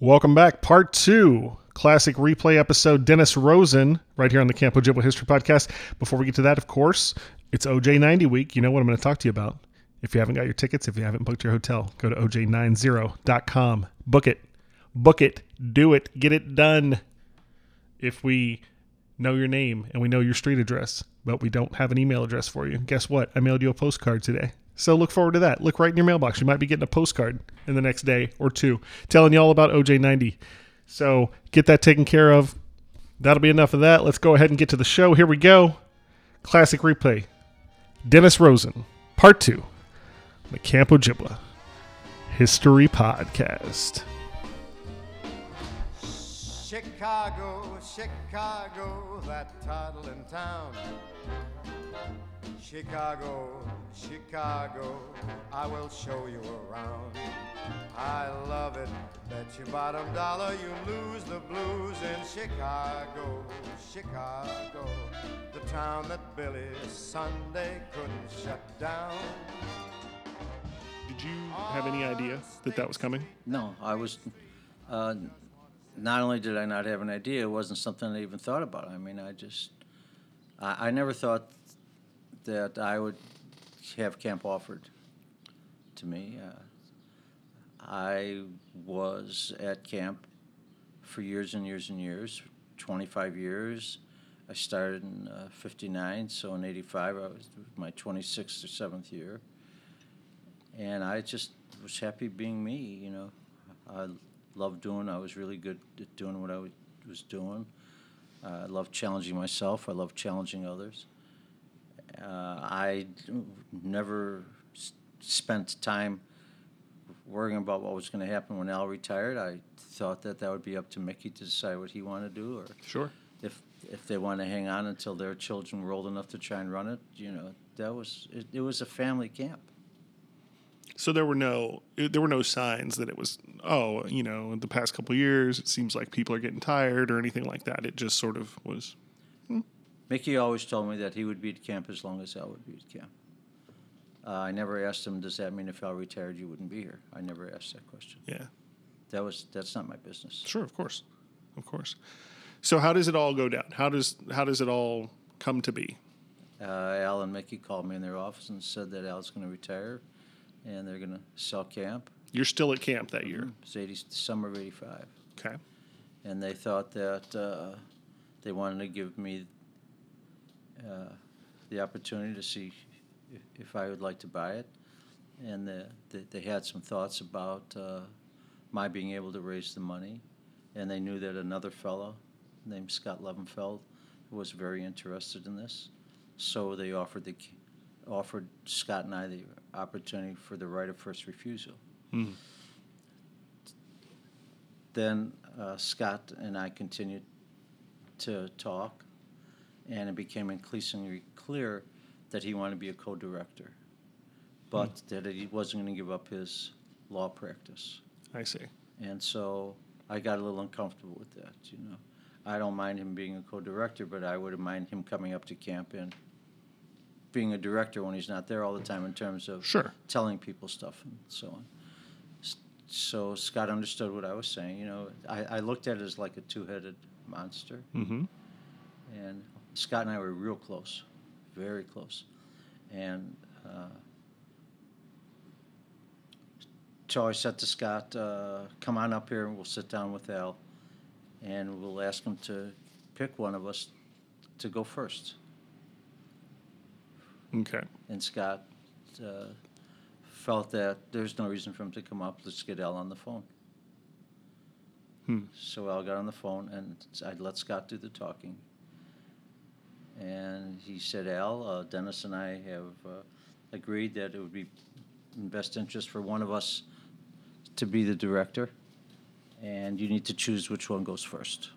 Welcome back. Part two, classic replay episode, Dennis Rosen, right here on the Camp Ojibwa History Podcast. Before we get to that, of course, it's OJ90 week. You know what I'm going to talk to you about. If you haven't got your tickets, if you haven't booked your hotel, go to oj90.com. Book it. Book it. Do it. Get it done. If we know your name and we know your street address, but we don't have an email address for you, guess what? I mailed you a postcard today. So look forward to that. Look right in your mailbox. You might be getting a postcard in the next day or two telling you all about OJ90. So get that taken care of. That'll be enough of that. Let's go ahead and get to the show. Here we go. Classic replay. Dennis Rosen, part two. The Camp Ojibwa History Podcast. Chicago, Chicago, that toddling town. Chicago, Chicago, I will show you around. I love it, bet your bottom dollar you lose the blues in Chicago, Chicago, the town that Billy Sunday couldn't shut down. Did you have any idea that that was coming? No, I was. Uh, not only did I not have an idea, it wasn't something I even thought about. I mean, I just. I, I never thought that I would have camp offered to me. Uh, I was at camp for years and years and years 25 years. I started in uh, 59, so in 85, I was my 26th or 7th year. And I just was happy being me, you know. I loved doing, I was really good at doing what I was doing. Uh, I loved challenging myself, I loved challenging others. Uh, I never s- spent time worrying about what was going to happen when Al retired. I thought that that would be up to Mickey to decide what he wanted to do, or Sure. if if they want to hang on until their children were old enough to try and run it. You know, that was it, it was a family camp. So there were no there were no signs that it was oh you know in the past couple of years it seems like people are getting tired or anything like that. It just sort of was Mickey always told me that he would be at camp as long as Al would be at camp. Uh, I never asked him, "Does that mean if Al retired, you wouldn't be here?" I never asked that question. yeah That was that's not my business. sure of course of course. So how does it all go down? How does how does it all come to be? Uh, Al and Mickey called me in their office and said that Al's going to retire, and they're going to sell camp. You're still at camp that year. It's 80, summer of '85, Okay. and they thought that uh, they wanted to give me uh, the opportunity to see if, if I would like to buy it, and the, the, they had some thoughts about uh, my being able to raise the money, and they knew that another fellow named Scott Levenfeld was very interested in this, so they offered the offered Scott and I the opportunity for the right of first refusal. Hmm. Then uh, Scott and I continued to talk, and it became increasingly clear that he wanted to be a co-director, but that he wasn't going to give up his law practice. I see. And so I got a little uncomfortable with that, you know. I don't mind him being a co-director, but I wouldn't mind him coming up to camp and being a director when he's not there all the time in terms of Sure. telling people stuff and so on. So Scott understood what I was saying, you know. I, I looked at it as like a two-headed monster. Mm-hmm. And Scott and I were real close, very close. And uh, so I said to Scott, uh, come on up here and we'll sit down with Al and we'll ask him to pick one of us to go first. Okay. And Scott uh, felt that there's no reason for him to come up. Let's get Al on the phone. Hmm. So Al got on the phone and I let Scott do the talking. And he said, Al, uh, Dennis and I have uh, agreed that it would be in best interest for one of us to be the director, and you need to choose which one goes first.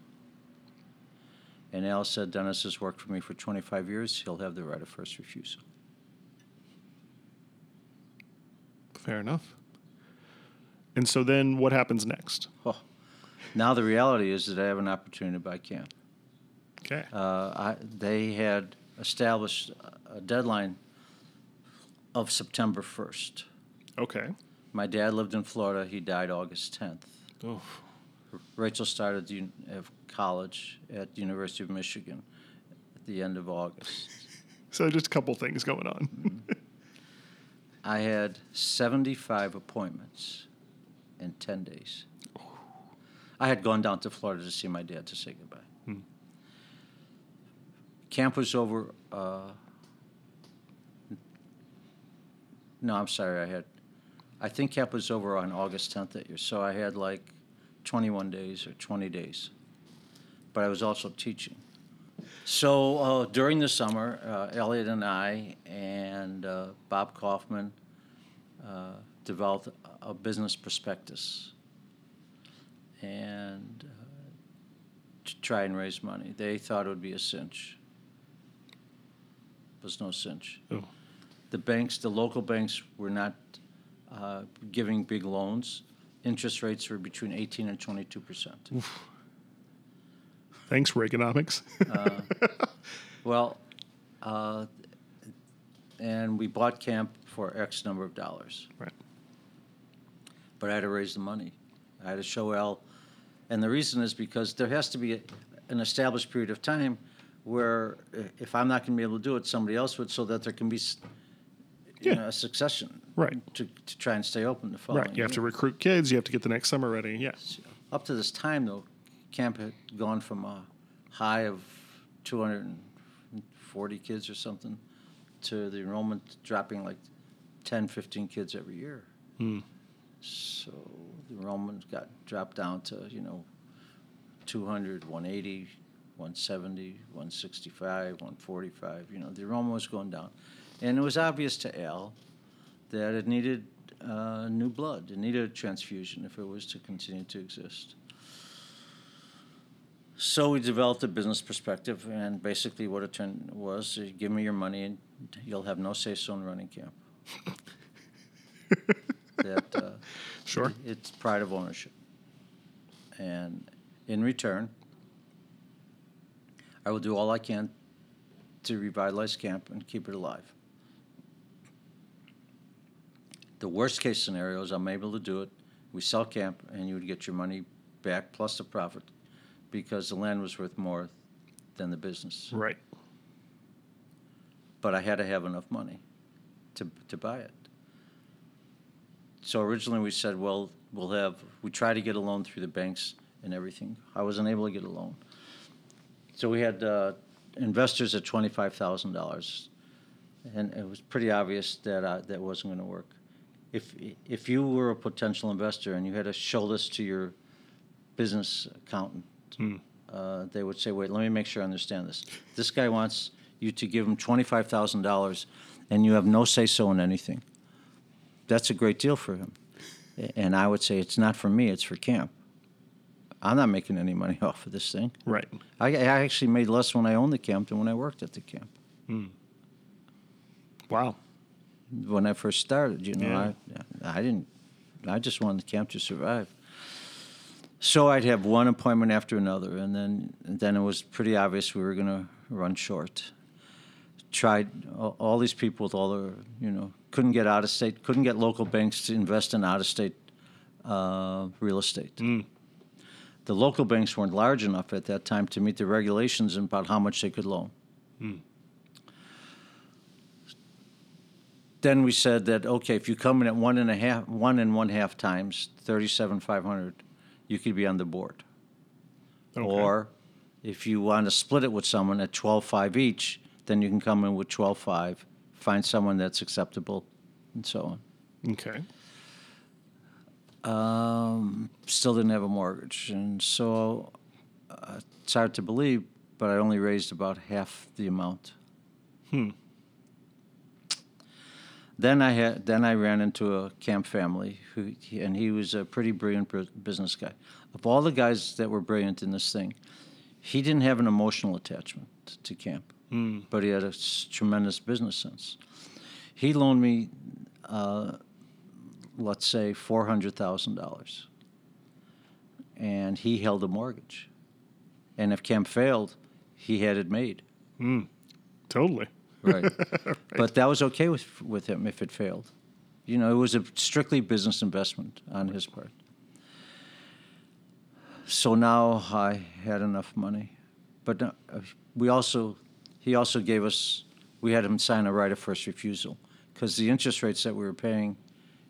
And Al said, Dennis has worked for me for 25 years. He'll have the right of first refusal. Fair enough. And so then what happens next? Oh. Now the reality is that I have an opportunity to buy camp. Okay. Uh, I, they had established a deadline of September 1st. Okay. My dad lived in Florida. He died August 10th. Oh, Rachel started the un- of college at the University of Michigan at the end of August. So just a couple things going on. I had 75 appointments in 10 days. I had gone down to Florida to see my dad to say goodbye. Camp was over. Uh, no, I'm sorry. I had, I think camp was over on August 10th that year. So I had like 21 days or 20 days. But I was also teaching. So uh, during the summer, uh, Elliot and I and uh, Bob Kaufman uh, developed a business prospectus and uh, to try and raise money. They thought it would be a cinch. Was no cinch. Oh. The banks, the local banks, were not uh, giving big loans. Interest rates were between 18 and 22 percent. Thanks, Reaganomics. Well, uh, and we bought camp for X number of dollars. right. But I had to raise the money. I had to show Al, and the reason is because there has to be a, an established period of time where i- if I'm not going to be able to do it, somebody else would, so that there can be, s- you Yeah. know, a succession. Right. To, to try and stay open the following. Right. You have to year. recruit kids. You have to get the next summer ready. Yeah. Up to this time, though, camp had gone from a high of 240 kids or something to the enrollment dropping like 10, 15 kids every year. Hmm. So the enrollment got dropped down to, you know, 200, 180, 170, 165, 145. You know, the enrollment was going down. And it was obvious to Al that it needed uh, new blood. It needed a transfusion if it was to continue to exist. So we developed a business perspective, and basically what it turned was, uh, give me your money and you'll have no say-so in running camp. that uh, Sure. it's pride of ownership, and in return, I will do all I can to revitalize camp and keep it alive. The worst case scenario is I'm able to do it. We sell camp, and you would get your money back plus the profit, because the land was worth more than the business. Right. But I had to have enough money to to buy it. So originally we said, well, we'll have we try to get a loan through the banks and everything. I wasn't able to get a loan. So we had uh, investors at twenty five thousand dollars, and it was pretty obvious that uh, that wasn't going to work. If if you were a potential investor and you had to show this to your business accountant, uh, they would say, "Wait, let me make sure I understand this. This guy wants you to give him twenty-five thousand dollars, and you have no say-so in anything. That's a great deal for him." And I would say, "It's not for me. It's for camp. I'm not making any money off of this thing. Right. I, I actually made less when I owned the camp than when I worked at the camp. Wow. When I first started, you know, Yeah. I, I didn't. I just wanted the camp to survive." So I'd have one appointment after another, and then and then it was pretty obvious we were going to run short. Tried all, all these people with all their, you know, couldn't get out of state, couldn't get local banks to invest in out of state uh, real estate. The local banks weren't large enough at that time to meet the regulations about how much they could loan. Hmm. Then we said that okay, if you come in at one and a half, one and one half times thirty-seven five hundred, you could be on the board. Okay. Or if you want to split it with someone at twelve five each, then you can come in with twelve five, find someone that's acceptable, and so on. Okay. Um, still didn't have a mortgage, and so uh, it's hard to believe, but I only raised about half the amount. Hmm. Then I had then I ran into a camp family who and he was a pretty brilliant business guy. Of all the guys that were brilliant in this thing, he didn't have an emotional attachment to camp, but he had a tremendous business sense. He loaned me, uh, let's say, four hundred thousand dollars, and he held a mortgage. And if camp failed, he had it made. Totally. Right. But that was okay with with him if it failed. You know, it was a strictly business investment on his part. so now I had enough money, but uh, we also he also gave us we had him sign a right of first refusal because the interest rates that we were paying,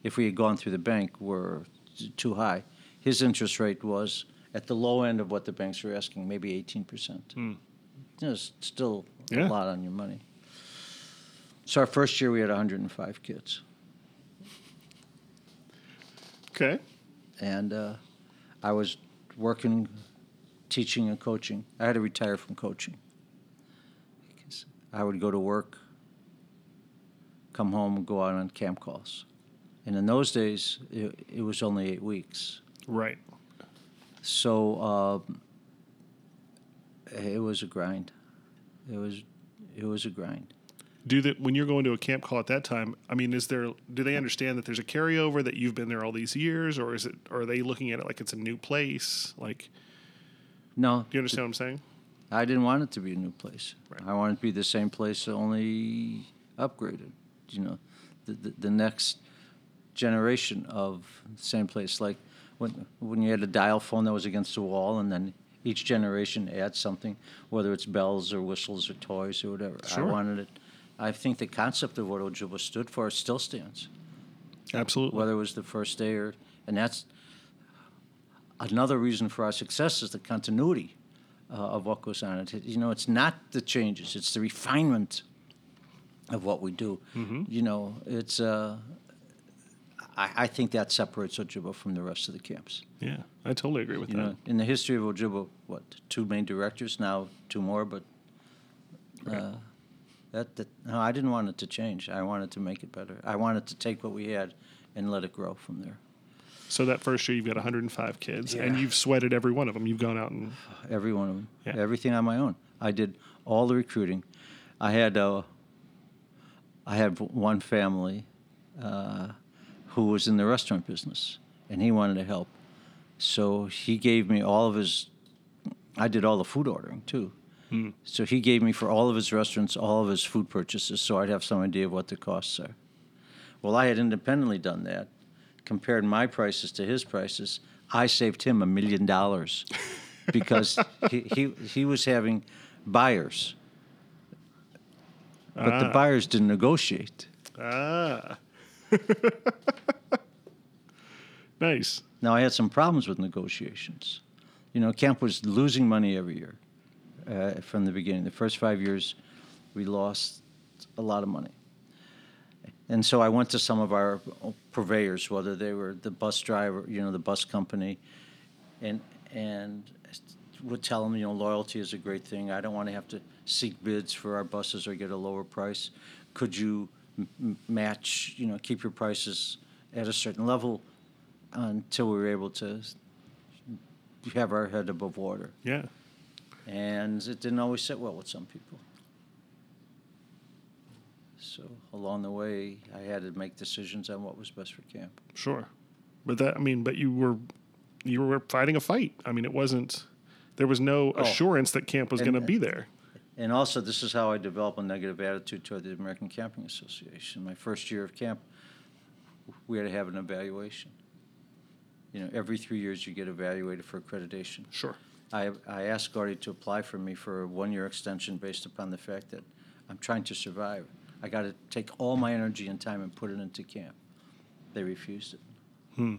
if we had gone through the bank, were too high. His interest rate was at the low end of what the banks were asking, maybe eighteen percent. You know, it's still Yeah. a lot on your money. So our first year we had 105 kids. Okay. and uh, I was working, teaching and coaching. I had to retire from coaching. Because I would go to work, come home, and go out on camp calls. And in those days, it, it was only eight weeks. Right. So um, it was a grind. It was, it was a grind. Do that when you're going to a camp call at that time? I mean, is there? Do they understand that there's a carryover that you've been there all these years, or is it? Or are they looking at it like it's a new place? Like, No, do you understand what I'm saying? I didn't want it to be a new place. Right. I wanted it to be the same place, only upgraded. You know, the, the, the next generation of same place. Like when when you had a dial phone that was against the wall, and then each generation adds something, whether it's bells or whistles or toys or whatever. Sure. I wanted it. I think the concept of what Ojibwa stood for still stands Absolutely. whether it was the first day or, and that's another reason for our success is the continuity uh, of what goes on. It, you know, it's not the changes; it's the refinement of what we do. You know, it's. Uh, I, I think that separates Ojibwa from the rest of the camps. yeah, I totally agree with You that. know, in the history of Ojibwa, what two main directors now, two more, but. Uh, that, that no, I didn't want it to change. I wanted to make it better. I wanted to take what we had and let it grow from there. So that first year, you've got 105 kids, and you've sweated every one of them. You've gone out and Every one of them. Yeah. Everything on my own. I did all the recruiting. I had uh, I had one family uh, who was in the restaurant business, and he wanted to help. So he gave me all of his. I did all the food ordering too. So he gave me for all of his restaurants all of his food purchases, so I'd have some idea of what the costs are. Well, I had independently done that, compared my prices to his prices. I saved him a million dollars because he, he he was having buyers, but the Ah. buyers didn't negotiate. ah, nice. Now I had some problems with negotiations. You know, camp was losing money every year uh, from the beginning. The first five years, we lost a lot of money. And so I went to some of our purveyors, whether they were the bus driver, you know, the bus company, and and would tell them, you know, loyalty is a great thing. I don't want to have to seek bids for our buses or get a lower price. Could you m- match, you know, keep your prices at a certain level until we were able to s- have our head above water? Yeah. And it didn't always sit well with some people. So along the way, I had to make decisions on what was best for camp. Sure, but that I mean, but you were you were fighting a fight. I mean, it wasn't. There was no Oh. assurance that camp was going to be there. And also, this is how I developed a negative attitude toward the American Camping Association. My first year of camp, we had to have an evaluation. You know, every three years you get evaluated for accreditation. Sure. I, I asked Gordy to apply for me for a one-year extension based upon the fact that I'm trying to survive. I got to take all my energy and time and put it into camp. They refused it. Hmm.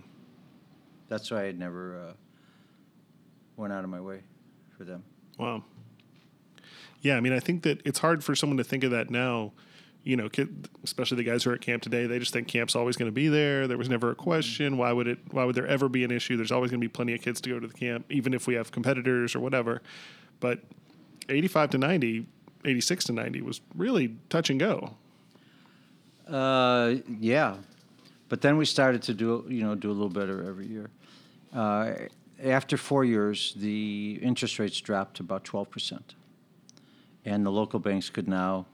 That's why I never uh, went out of my way for them. Wow. Yeah, I mean, I think that it's hard for someone to think of that now. You know, especially the guys who are at camp today, they just think camp's always going to be there. There was never a question. Why would it? Why would there ever be an issue? There's always going to be plenty of kids to go to the camp, even if we have competitors or whatever. But 85 to 90, 86 to 90 was really touch and go. Uh, yeah, but then we started to do you know do a little better every year. Uh, after four years, the interest rates dropped to about twelve percent, and the local banks could now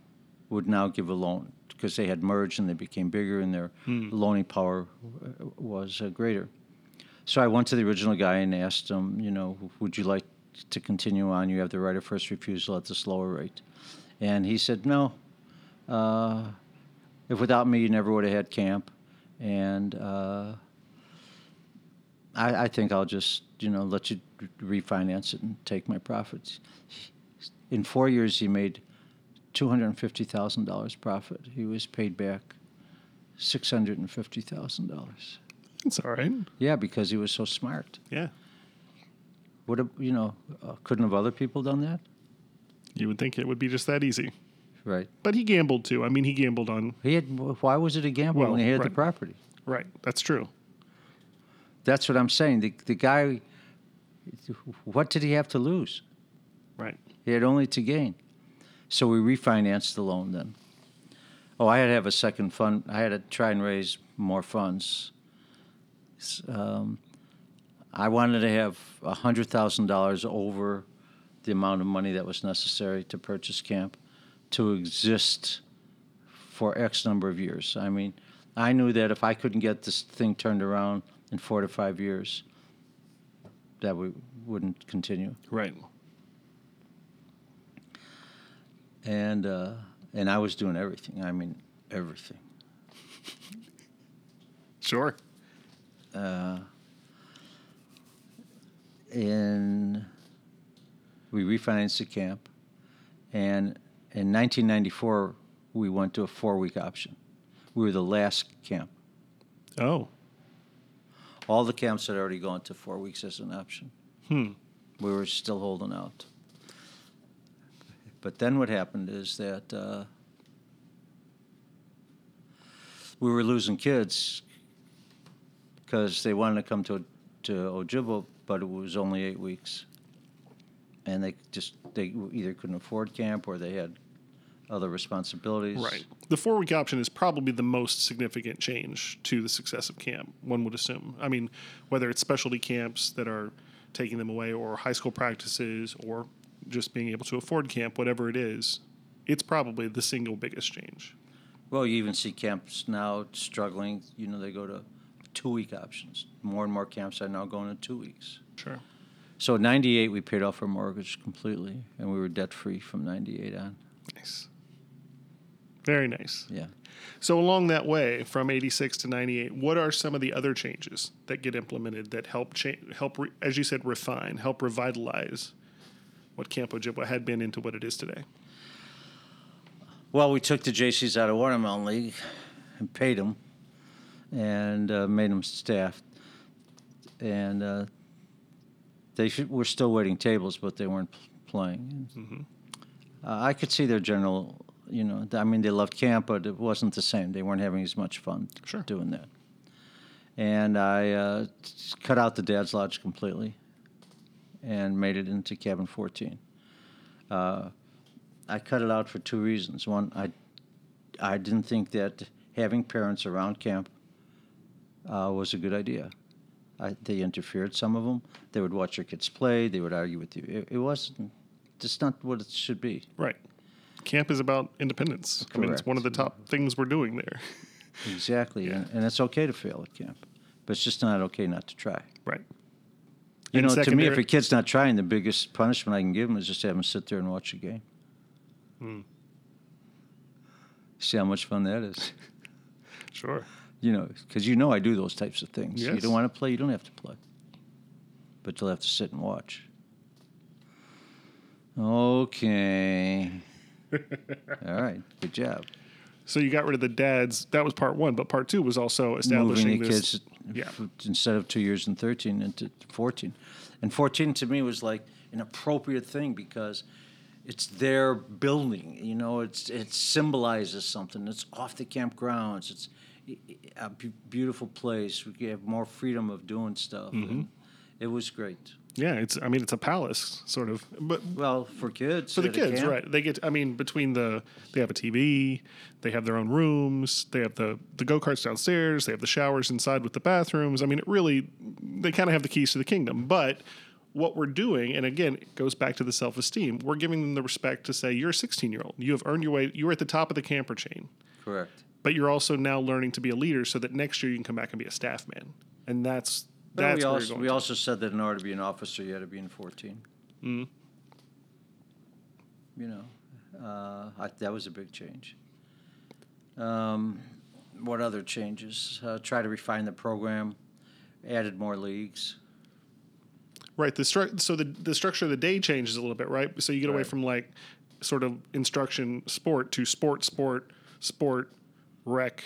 would now give a loan because they had merged and they became bigger and their loaning power uh, was uh, greater. So I went to the original guy and asked him, you know, would you like to continue on? You have the right of first refusal at this lower rate, and he said no. Uh, if without me, you never would have had camp. And uh, I, I think I'll just, you know, let you refinance it and take my profits. In four years, he made $250,000 profit. He was paid back $650,000. That's all right. Yeah, because he was so smart. Yeah. Would have, you know, uh, couldn't have other people done that? You would think it would be just that easy. Right. But he gambled too. I mean, he gambled on. He had. Why was it a gamble Well, when he had the right. property? Right. That's true. That's what I'm saying. The the guy. What did he have to lose? Right. He had only to gain. So we refinanced the loan then. Oh, I had to have a second fund. I had to try and raise more funds. Um, I wanted to have $100,000 over the amount of money that was necessary to purchase camp to exist for X number of years. I mean, I knew that if I couldn't get this thing turned around in four to five years, that we wouldn't continue. Right. And uh, and I was doing everything. I mean, everything. Sure. Uh, and we refinanced the camp, and in 1994 we went to a four-week option. We were the last camp. Oh. All the camps had already gone to four weeks as an option. Hmm. We were still holding out. But then what happened is that uh, we were losing kids because they wanted to come to to Ojibwa, but it was only eight weeks, and they just they either couldn't afford camp or they had other responsibilities. Right. The four week option is probably the most significant change to the success of camp, one would assume. I mean, whether it's specialty camps that are taking them away or high school practices or just being able to afford camp, whatever it is, it's probably the single biggest change. Well, you even see camps now struggling. You know, they go to two week options. More and more camps are now going to two weeks. Sure. So in 98, we paid off our mortgage completely, and we were debt free from 98 on. Nice. Very nice. Yeah. So along that way, from '86 to '98, what are some of the other changes that get implemented that help cha- help, re- as you said, refine, help revitalize what Camp Ojibwa had been into what it is today? Well, we took the JCs out of Watermelon League and paid them and uh, made them staffed. And uh, they should, were still waiting tables, but they weren't playing. Uh, I could see their general, you know, I mean, they loved camp, but it wasn't the same. They weren't having as much fun Sure. doing that. And I uh, cut out the Dad's Lodge completely and made it into Cabin 14. Uh, I cut it out for two reasons. One, I, I didn't think that having parents around camp uh, was a good idea. I, they interfered, some of them. They would watch your kids play. They would argue with you. It, it wasn't, just not what it should be. Right. Camp is about independence. I mean, it's one of the top things we're doing there. Exactly. Yeah. And, and it's okay to fail at camp, but it's just not okay not to try. right. You know, to me, if a kid's not trying, the biggest punishment I can give him is just have him sit there and watch a game. Hmm. See how much fun that is. Sure. You know, because you know I do those types of things. Yes. You don't want to play, you don't have to play. But you'll have to sit and watch. Okay. All right. Good job. So you got rid of the dads. That was part one, but part two was also establishing Moving the this. kids Yeah. instead of two years and 13 into 14. And 14 to me was like an appropriate thing because it's their building. You know, it's it symbolizes something. It's off the campgrounds. It's a beautiful place. We have more freedom of doing stuff. Mm-hmm. And it was great. Yeah, it's. I mean, it's a palace sort of, but Well, for kids. for the kids, right? They get. I mean, between the they have a TV, they have their own rooms, they have the the go karts downstairs, they have the showers inside with the bathrooms. I mean, it really they kind of have the keys to the kingdom. But what we're doing, and again, it goes back to the self esteem. We're giving them the respect to say you're a 16 year old. You have earned your way. You're at the top of the camper chain. Correct. But you're also now learning to be a leader, so that next year you can come back and be a staff man. And that's But that's we where also, you're going. we to. also said that in order to be an officer, you had to be in 14. Mm-hmm. You know, uh, I, that was a big change. Um, what other changes? Uh, try to refine the program. added more leagues. Right. The stru- so the the structure of the day changes a little bit, right? So you get away Right. from like sort of instruction sport to sport, sport, sport, rec,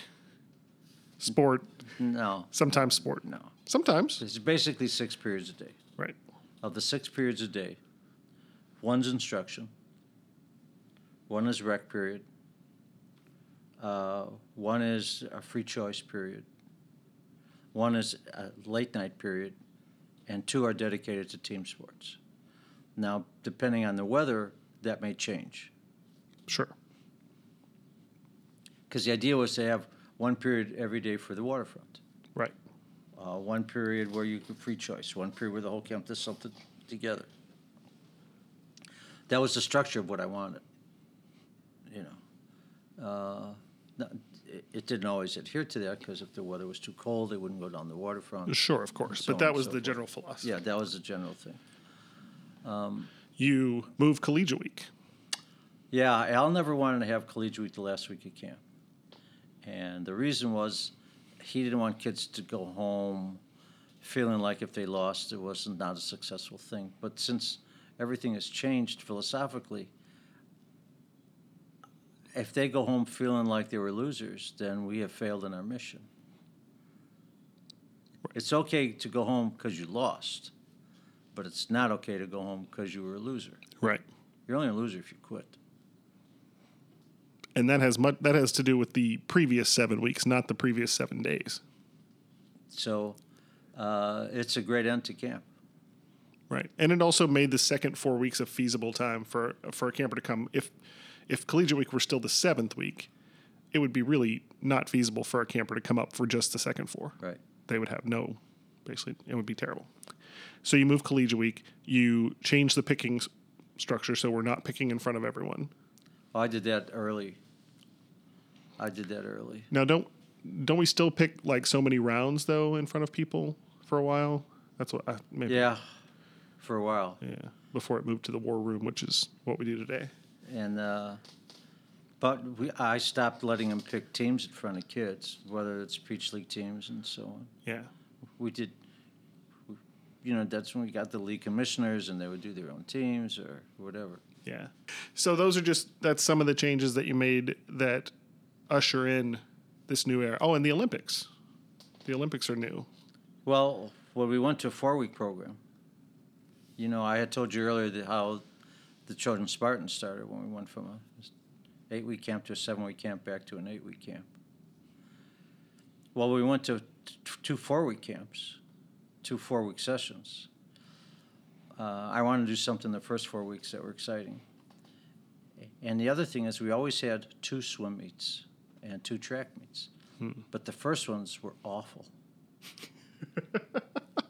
sport, No, sometimes sport. no. Sometimes. It's basically six periods a day. Right. Of the six periods a day, one's instruction, one is rec period, uh, one is a free choice period, one is a late night period, and two are dedicated to team sports. Now, depending on the weather, that may change. Sure. Because the idea was to have one period every day for the waterfront. Uh, one period where you could free choice, one period where the whole camp does something together. That was the structure of what I wanted. You know, uh, no, it, it didn't always adhere to that because if the weather was too cold, they wouldn't go down the waterfront. Sure, of course. so but on that and was so the forth. general philosophy. Yeah, that was the general thing. You move collegiate week. Yeah, Al never wanted to have collegiate week the last week of camp. And the reason was he didn't want kids to go home feeling like if they lost, it was not not a successful thing. But since everything has changed philosophically, if they go home feeling like they were losers, then we have failed in our mission. It's okay to go home because you lost, but it's not okay to go home because you were a loser. Right. You're only a loser if you quit. And that has much that has to do with the previous seven weeks, not the previous seven days. So uh, it's a great end to camp. Right. And it also made the second four weeks a feasible time for for a camper to come. If if collegiate week were still the seventh week, it would be really not feasible for a camper to come up for just the second four. Right. They would have no basically it would be terrible. So you move collegiate week, you change the picking structure so we're not picking in front of everyone. I did that early. I did that early. Now don't don't we still pick like so many rounds though in front of people for a while? That's what I, maybe Yeah, for a while. yeah before it moved to the war room, which is what we do today. And uh, but we, I stopped letting them pick teams in front of kids, whether it's Peach League teams and so on. Yeah. We did. You know, that's when we got the league commissioners, and they would do their own teams or whatever. Yeah. So those are just that's some of the changes that you made that usher in this new era. Oh, and the Olympics. The Olympics are new. Well, when we went to a four-week program, you know, I had told you earlier that how the Children's Spartans started when we went from a eight-week camp to a seven-week camp back to an eight-week camp. Well, we went to t- two four-week camps, two four-week sessions. Uh, I wanted to do something the first four weeks that were exciting. And the other thing is, we always had two swim meets and two track meets, hmm. but the first ones were awful.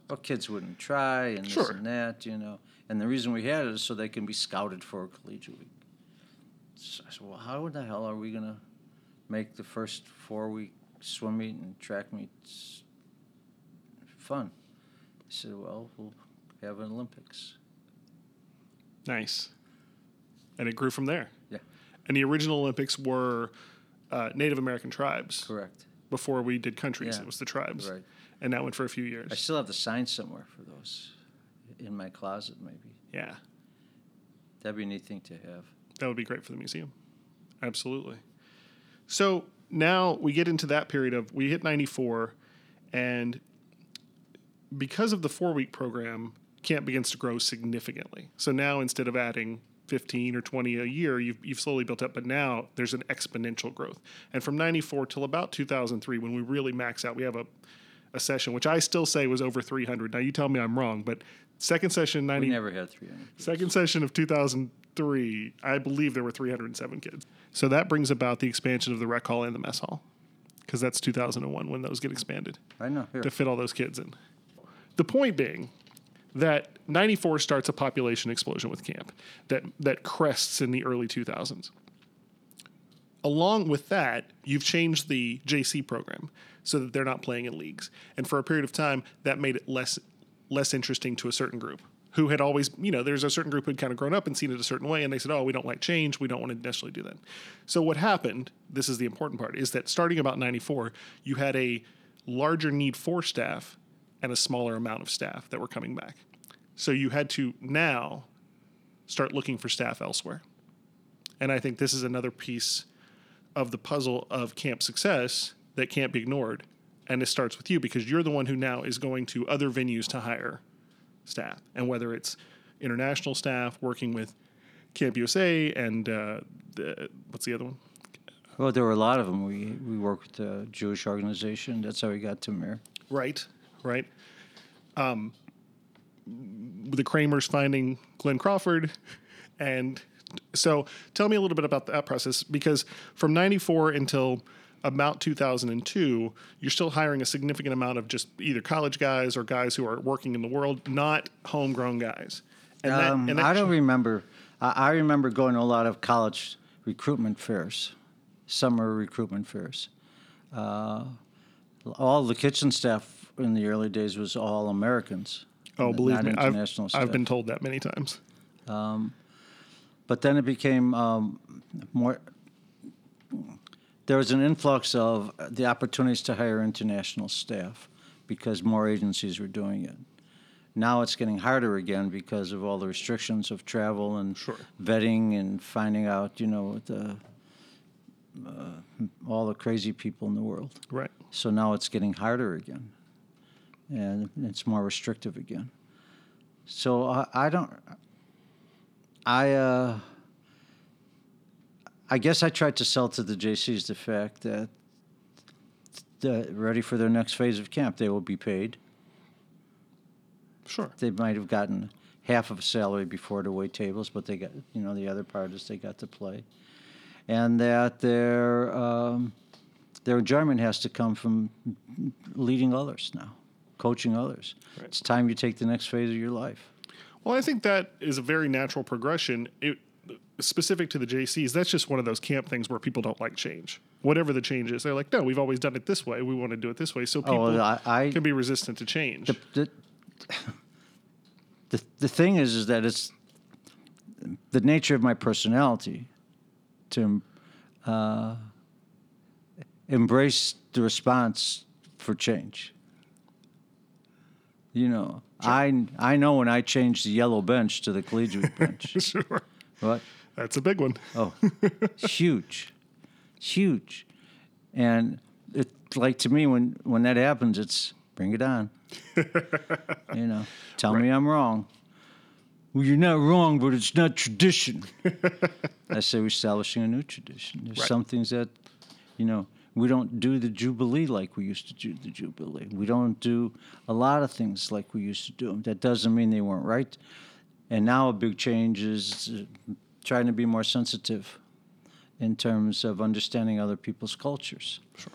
well, kids wouldn't try and this Sure. and that, you know. And the reason we had it is so they can be scouted for a collegiate week. So I said, well, how the hell are we going to make the first four week swim meet and track meets fun? I said, well, we'll have an Olympics. Nice. And it grew from there. Yeah. And the original Olympics were uh, Native American tribes. Correct. Before we did countries, Yeah. it was the tribes. Right. And that went for a few years. I still have the sign somewhere for those in my closet, maybe. yeah. That'd be a neat thing to have. That would be great for the museum. Absolutely. So now we get into that period of we hit 94, and because of the four week program, camp begins to grow significantly. So now instead of adding 15 or 20 a year, you've, you've slowly built up, but now there's an exponential growth. And from 94 till about 2003, when we really max out, we have a, a session, which I still say was over 300. Now you tell me I'm wrong, but second session, 90, We never had 300. Second session of 2003, I believe there were 307 kids. So that brings about the expansion of the rec hall and the mess hall, because that's 2001 when those get expanded I know. Here. to fit all those kids in. The point being that 94 starts a population explosion with camp that, that crests in the early 2000s. Along with that, you've changed the JC program so that they're not playing in leagues. And for a period of time, that made it less less interesting to a certain group who had always, you know, there's a certain group who'd kind of grown up and seen it a certain way, and they said, oh, we don't like change. We don't want to necessarily do that. So what happened, this is the important part, is that starting about 94, you had a larger need for staff and a smaller amount of staff that were coming back. So you had to now start looking for staff elsewhere. And I think this is another piece of the puzzle of camp success that can't be ignored. And it starts with you because you're the one who now is going to other venues to hire staff. And whether it's international staff working with Camp USA and uh, the, what's the other one? Well, there were a lot of them. We we worked with the Jewish organization. That's how we got to Mir. Right, right. Um, the Kramers finding Glenn Crawford, and so tell me a little bit about that process because from '94 until about 2002, you're still hiring a significant amount of just either college guys or guys who are working in the world, not homegrown guys. And that- Um, and that I don't remember. I, I remember going to a lot of college recruitment fairs, summer recruitment fairs. Uh, all the kitchen staff in the early days was all Americans. Oh, believe me, I've, I've been told that many times. But then it became um, more. There was an influx of the opportunities to hire international staff because more agencies were doing it. Now it's getting harder again because of all the restrictions of travel and Sure. vetting and finding out, you know, the, uh, all the crazy people in the world. Right. So now it's getting harder again, and it's more restrictive again. So I, I don't. I uh, I guess I tried to sell to the JCs the fact that the, ready for their next phase of camp, they will be paid. Sure. They might have gotten half of a salary before to wait tables, but they got you know the other part is they got to play, and that their um, their enjoyment has to come from leading others now, coaching others. Right. It's time you take the next phase of your life. Well, I think that is a very natural progression. It, specific to the JCs, that's just one of those camp things where people don't like change. Whatever the change is, they're like, no, we've always done it this way. We want to do it this way. So people well, I- I- can be resistant to change. the, the, the, the thing is is that it's the nature of my personality to uh, embrace the response for change you know I, I know when i change the yellow bench to the collegiate bench sure. what That's a big one. Oh, huge, huge, and it like to me when when that happens, it's bring it on. you know, tell me I'm wrong. Well, you're not wrong, but it's not tradition. I say we're establishing a new tradition. There's Right. some things that, you know, we don't do the jubilee like we used to do the jubilee. We don't do a lot of things like we used to do them. That doesn't mean they weren't right. And now a big change is uh, trying to be more sensitive in terms of understanding other people's cultures. Sure.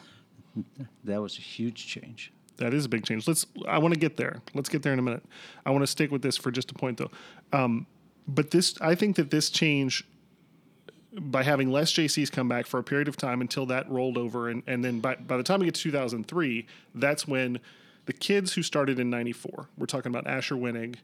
That was a huge change. That is a big change. Let's. I want to get there. Let's get there in a minute. I want to stick with this for just a point though. Um, but this, I think that this change, by having less JCs come back for a period of time until that rolled over, and and then by by the time we get to 2003, that's when the kids who started in '94. We're talking about Asher Winnig.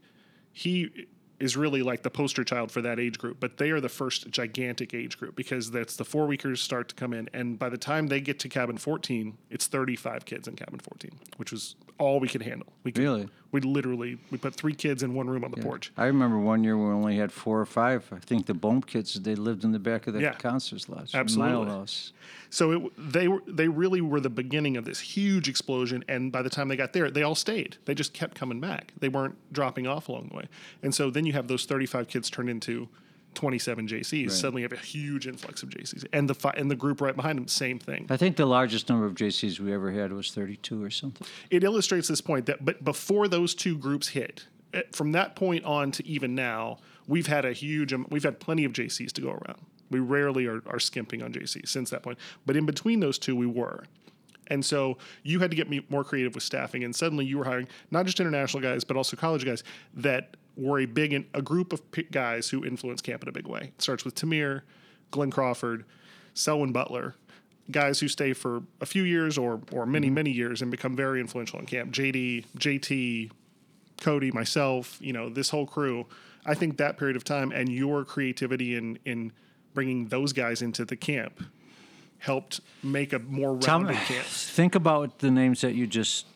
He is really like the poster child for that age group, but they are the first gigantic age group because that's the four weekers start to come in. And by the time they get to cabin 14, it's 35 kids in cabin 14, which was all we could handle. We could, Really? We literally, we put three kids in one room on the porch. I remember one year we only had four or five. I think the Bohm kids they lived in the back of the Yeah. concerts lodge. Absolutely. House. So it, they were they really were the beginning of this huge explosion, and by the time they got there, they all stayed. They just kept coming back. They weren't dropping off along the way. And so then you have those 35 kids turned into 27 JCs. Suddenly you have a huge influx of JCs, and the fi- and the group right behind them, same thing. I think the largest number of JCs we ever had was 32 or something. It illustrates this point that, but before those two groups hit, eh, from that point on to even now, we've had a huge, am- we've had plenty of JCs to go around. We rarely are, are skimping on JCs since that point. But in between those two, we were. And so you had to get me more creative with staffing, and suddenly you were hiring not just international guys, but also college guys that were a big in, a group of guys who influence camp in a big way. It starts with Tamir, Glenn Crawford, Selwyn Butler, guys who stay for a few years or or many many years and become very influential in camp. JD, JT, Cody, myself, you know, this whole crew. I think that period of time and your creativity in in bringing those guys into the camp helped make a more rounded camp. think about the names that you just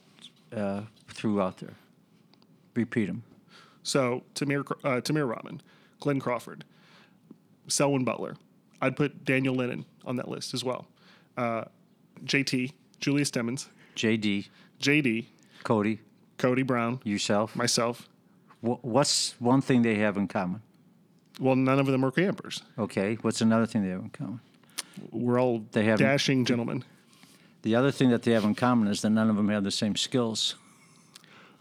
uh, threw out there? Repeat them. So Tamir uh, Tamir Rahman, Glenn Crawford, Selwyn Butler. I'd put Daniel Lennon on that list as well. Uh, JT, Julius Demmons, JD, JD, Cody, Cody Brown, yourself. myself. Wh- What's one thing they have in common? Well, none of them are campers. Okay. What's another thing they have in common? We're all They have- dashing gentlemen. The other thing that they have in common is that none of them have the same skills.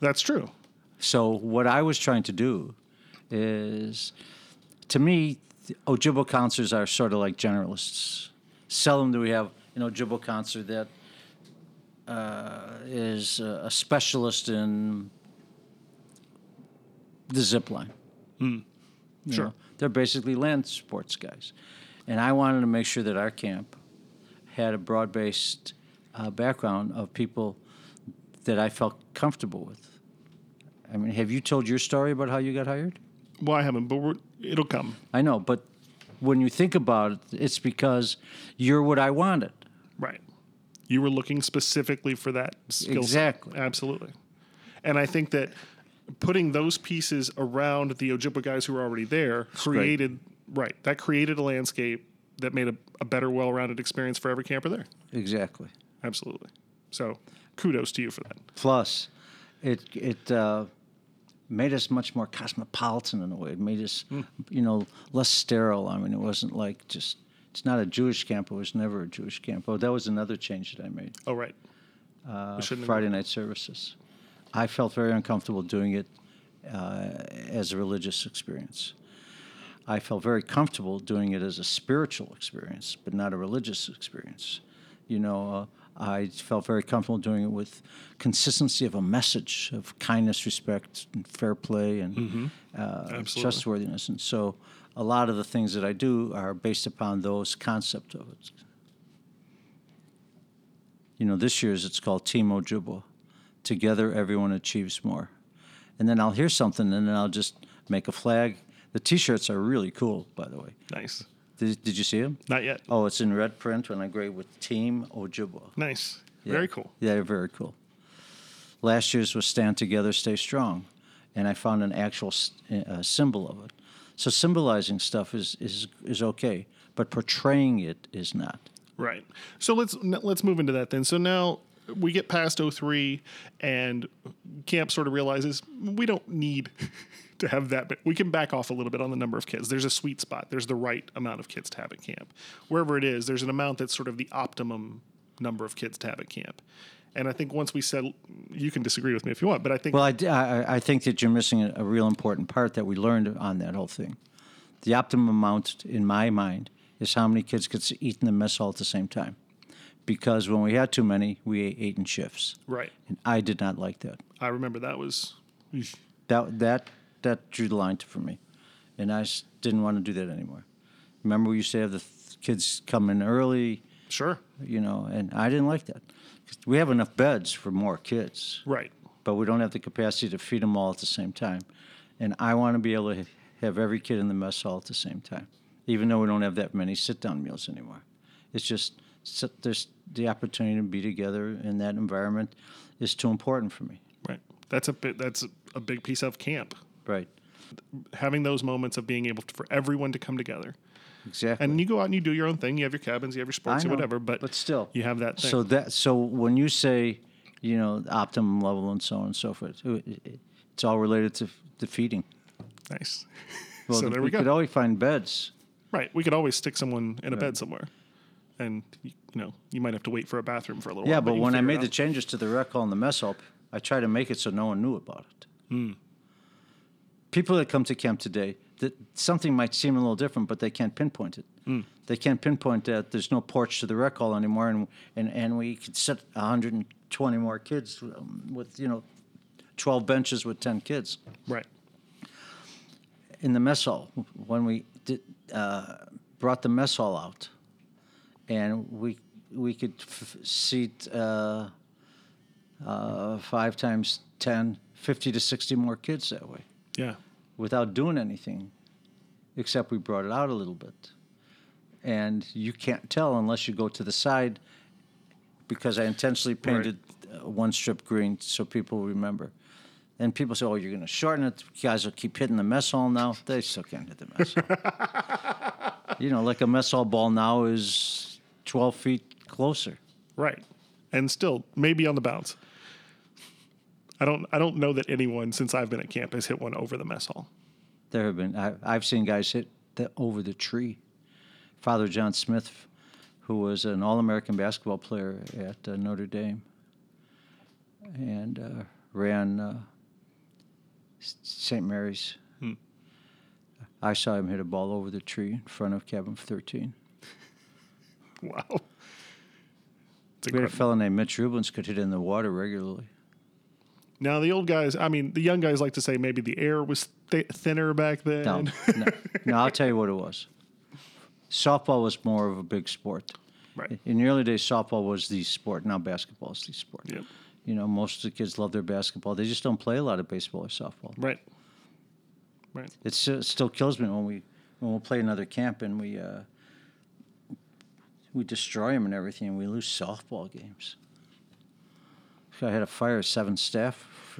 That's true. So what I was trying to do is, to me, Ojibwa counselors are sort of like generalists. Seldom do we have an Ojibwa counselor that uh, is a specialist in the zip line. You Sure. know, they're basically land sports guys. And I wanted to make sure that our camp had a broad based uh, background of people that I felt comfortable with. I mean, have you told your story about how you got hired? Well, I haven't, but we're, it'll come. I know, but when you think about it, it's because you're what I wanted. Right. You were looking specifically for that skill set. Exactly. Absolutely. And I think that putting those pieces around the Ojibwa guys who were already there created right. That created a landscape that made a, a better, well-rounded experience for every camper there. Exactly. Absolutely. So kudos to you for that. Plus, it it uh, made us much more cosmopolitan in a way. It made us, you know, less sterile. I mean, it wasn't like just. It's not a Jewish camp. It was never a Jewish camp. Oh, that was another change that I made. Oh, right. Uh, We shouldn't have- Friday night services. I felt very uncomfortable doing it uh, as a religious experience. I felt very comfortable doing it as a spiritual experience, but not a religious experience. You know, uh, I felt very comfortable doing it with consistency of a message of kindness, respect, and fair play, and uh, Mm-hmm. Absolutely. trustworthiness. And so, a lot of the things that I do are based upon those concept of it. You know, this year's it's called Team Ojibwa. Together, everyone achieves more. And then I'll hear something, and then I'll just make a flag. The T-shirts are really cool, by the way. Nice. Did, did you see them? Not yet. Oh, it's in red print and I grade with Team Ojibwa. Nice. Yeah. Very cool. Yeah, very cool. Last year's was Stand Together, Stay Strong, and I found an actual uh, symbol of it. So symbolizing stuff is, is is okay, but portraying it is not. Right. So let's let's move into that then. So now we get past 03 and camp sort of realizes we don't need to have that but we can back off a little bit on the number of kids. There's a sweet spot. There's the right amount of kids to have at camp. Wherever it is, there's an amount that's sort of the optimum number of kids to have at camp. And I think once we said you can disagree with me if you want, but I think Well, I, I- I think that you're missing a, real important part that we learned on that whole thing. The optimum amount, in my mind, is how many kids could s- eat in the mess hall at the same time. Because when we had too many, we ate, ate in shifts. right. And I did not like that. I remember that was. That that that drew the line for me, and I didn't want to do that anymore. Remember, we used to have the th- kids come in early, sure. you know, and I didn't like that. We have enough beds for more kids, Right. but we don't have the capacity to feed them all at the same time. And I want to be able to have every kid in the mess hall at the same time, even though we don't have that many sit-down meals anymore. It's just s- there's the opportunity to be together in that environment is too important for me. Right. That's a bit that's a big piece of camp. Right. Having those moments of being able to, for everyone to come together. Exactly. And you go out and you do your own thing. You have your cabins, you have your sports, or whatever. But but still, you have that thing. So that so when you say, you know, optimum level and so on and so forth, it- it's all related to, to feeding. nice. Well, so there we could go. always find beds. right. We could always stick someone in a bed somewhere, and you know you might have to wait for a bathroom for a little while. Yeah, while. but you when I made the changes to the rec hall and the mess hall, I tried to make it so no one knew about it. Hmm. People that come to camp today, that something might seem a little different, but they can't pinpoint it. Hmm. They can't pinpoint that there's no porch to the rec hall anymore, and and, and we could sit 120 more kids um, with you know 12 benches with 10 kids. right. in the mess hall when we did, uh, brought the mess hall out, and we we could f- seat uh, uh, five times 10, 50 to sixty more kids that way Yeah. without doing anything, except we brought it out a little bit, and you can't tell unless you go to the side. Because I intentionally painted uh, one strip green so people remember. And people say, "Oh, you're going to shorten it. Guys will keep hitting the mess hall now." They still can't hit the mess hall. you know, like a mess hall ball now is 12 feet closer. Right. And still, maybe on the bounce. I don't. I don't know that anyone since I've been at camp has hit one over the mess hall. There have been I, I've seen guys hit the, over the tree. Father John Smith, who was an All-American basketball player at uh, Notre Dame, and uh, ran uh, St. Mary's. I saw him hit a ball over the tree in front of cabin 13. Wow. It's We had a fellow named Mitch Rubens could hit in the water regularly. Now the old guys. I mean, the young guys like to say maybe the air was th- thinner back then. No, no, no, I'll tell you what it was. Softball was more of a big sport. Right. In the early days, softball was the sport. Now basketball is the sport. Yep. You know, most of the kids love their basketball. They just don't play a lot of baseball or softball. Right. Right. It's, it still kills me when we when we play another camp and we uh, we destroy them and everything, and we lose softball games. I had to fire seven staff.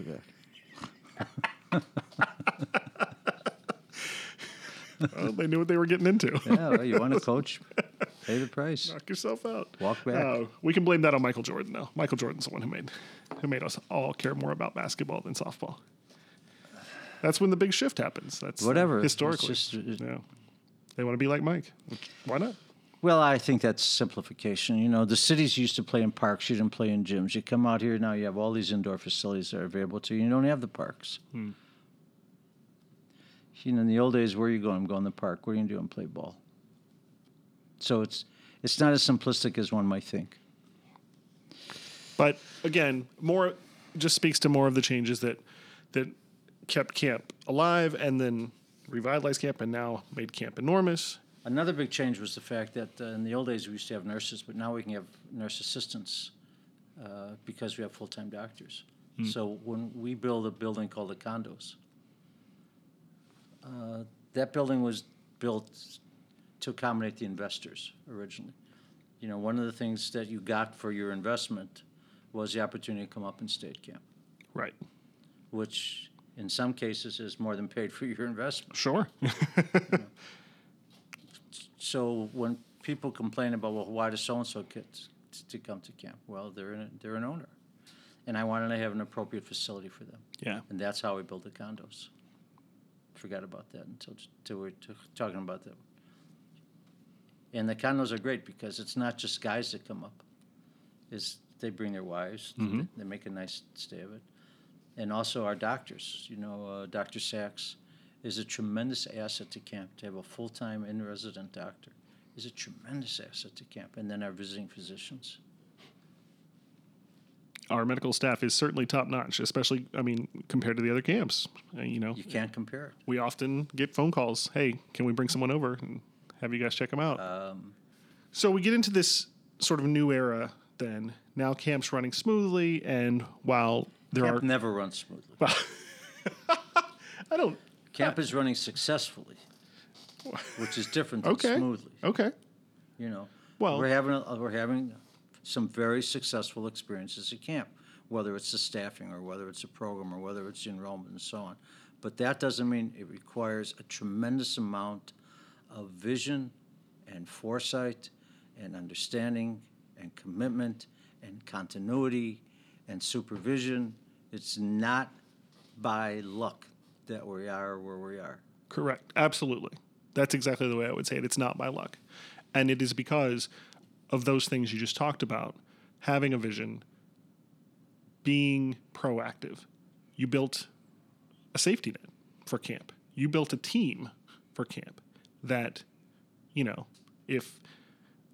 Well, they knew what they were getting into. Yeah, well, you want to coach? Pay the price. Knock yourself out. Walk back. Uh, we can blame that on Michael Jordan, though. Michael Jordan's the one who made who made us all care more about basketball than softball. That's when the big shift happens. That's uh, Whatever. Historically. just- it- yeah, they want to be like Mike. Why not? Well, I think that's simplification. You know, the cities used to play in parks. You didn't play in gyms. You come out here now, you have all these indoor facilities that are available to you. You don't have the parks. Hmm. You know, in the old days, where are you going? I'm going to the park. What are you going to do? I'm play ball. So it's it's not as simplistic as one might think. But again, more just speaks to more of the changes that that kept camp alive and then revitalized camp and now made camp enormous. Another big change was the fact that uh, in the old days we used to have nurses, but now we can have nurse assistants uh, because we have full time doctors. So when we build a building called the condos, uh, that building was built to accommodate the investors originally. You know, one of the things that you got for your investment was the opportunity to come up and stay at camp, Right. which in some cases is more than paid for your investment. Sure. So when people complain about, well, why does so-and-so get t- to come to camp? Well, they're, an they're an owner. And I wanted to have an appropriate facility for them. yeah. And that's how we built the condos. Forgot about that until, until we were talking about that. And the condos are great because it's not just guys that come up. It's, they bring their wives, Mm-hmm. they, they make a nice stay of it. And also our doctors, you know, uh, Dr. Sachs is a tremendous asset to camp. To have a full-time in-resident doctor is a tremendous asset to camp. And then our visiting physicians. Our medical staff is certainly top notch, especially I mean compared to the other camps. Uh, you know, You can't compare it. we often get phone calls. Hey, can we bring someone over and have you guys check them out? Um, so we get into this sort of new era. Then now camp's running smoothly, and while there camp are, never runs smoothly. I don't. Camp is running successfully, which is different than Okay. smoothly. Okay. You know, Well- we're having a, we're having some very successful experiences at camp, whether it's the staffing or whether it's a program or whether it's the enrollment and so on. But that doesn't mean it requires a tremendous amount of vision and foresight and understanding and commitment and continuity and supervision. It's not by luck that we are where we are. Correct. Absolutely. That's exactly the way I would say it. It's not by luck. And it is because of those things you just talked about having a vision, being proactive. You built a safety net for camp, you built a team for camp that, you know, if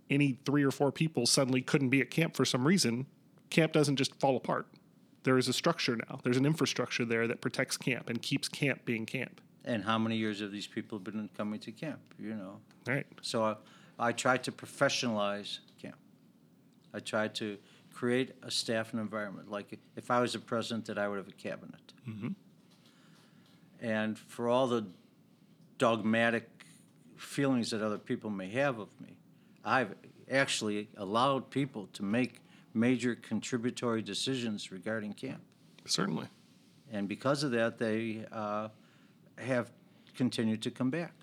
any three or four people suddenly couldn't be at camp for some reason, camp doesn't just fall apart. There is a structure now. There's an infrastructure there that protects camp and keeps camp being camp. And how many years have these people been coming to camp? You know, Right. so I, I tried to professionalize camp. I tried to create a staff and environment. Like if I was a president, that I would have a cabinet. Mm-hmm. And for all the dogmatic feelings that other people may have of me, I've actually allowed people to make major contributory decisions regarding camp. Certainly. And because of that, they uh, have continued to come back.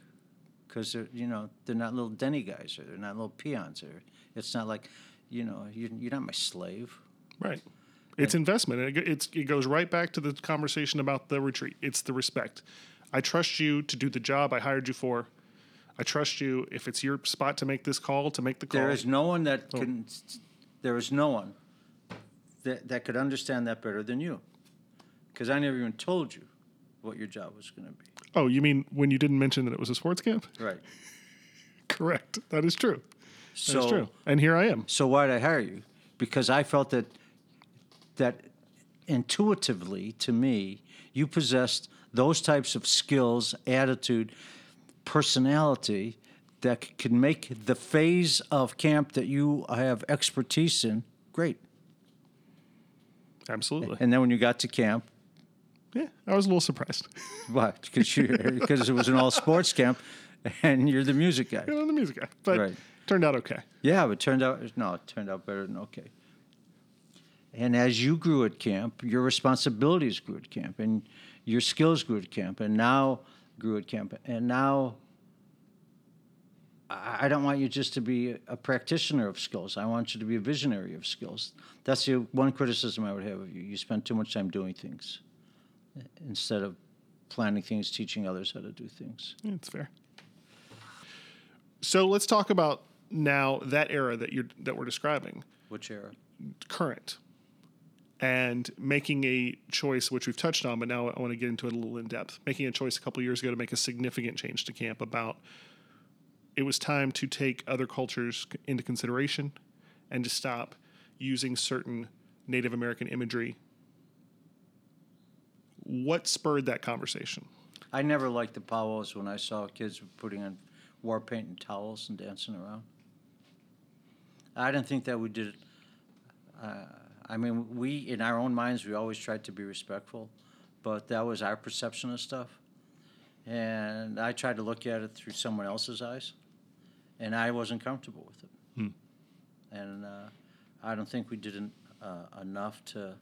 Because they're, you know, they're not little Denny guys, or they're not little peons, or it's not like, you know, you're, you're not my slave. Right. It's investment. and It, it's, it goes right back to the conversation about the retreat. It's the respect. I trust you to do the job I hired you for. I trust you. If it's your spot to make this call, to make the call. There is no one that can, there is no one that, that could understand that better than you. Because I never even told you what your job was going to be. oh, you mean when you didn't mention that it was a sports camp? Right. Correct. That is true. That is So, true. And here I am. so why did I hire you? Because I felt that that intuitively to me you possessed those types of skills, attitude, personality that can make the phase of camp that you have expertise in great. Absolutely. And then when you got to camp, Yeah, I was a little surprised. what? Because it was an all sports camp, and you're the music guy. you know, the music guy, but Right. turned out okay. Yeah, but it turned out no, it turned out better than okay. And as you grew at camp, your responsibilities grew at camp, and your skills grew at camp, and now grew at camp, and now. I don't want you just to be a practitioner of skills. I want you to be a visionary of skills. That's the one criticism I would have of you. You spend too much time doing things eh, instead of planning things, teaching others how to do things. It's fair. So let's talk about now that era that you're that we're describing, Which era? current, and making a choice which we've touched on, but now I want to get into it a little in depth. Making a choice a couple years ago to make a significant change to camp about it was time to take other cultures into consideration and to stop using certain Native American imagery. What spurred that conversation? I never liked the powwows when I saw kids putting on war paint and towels and dancing around. I didn't think that we did. Uh, I mean, we, in our own minds, we always tried to be respectful, but that was our perception of stuff. And I tried to look at it through someone else's eyes, and I wasn't comfortable with it. And uh, I don't think we did uh, enough to.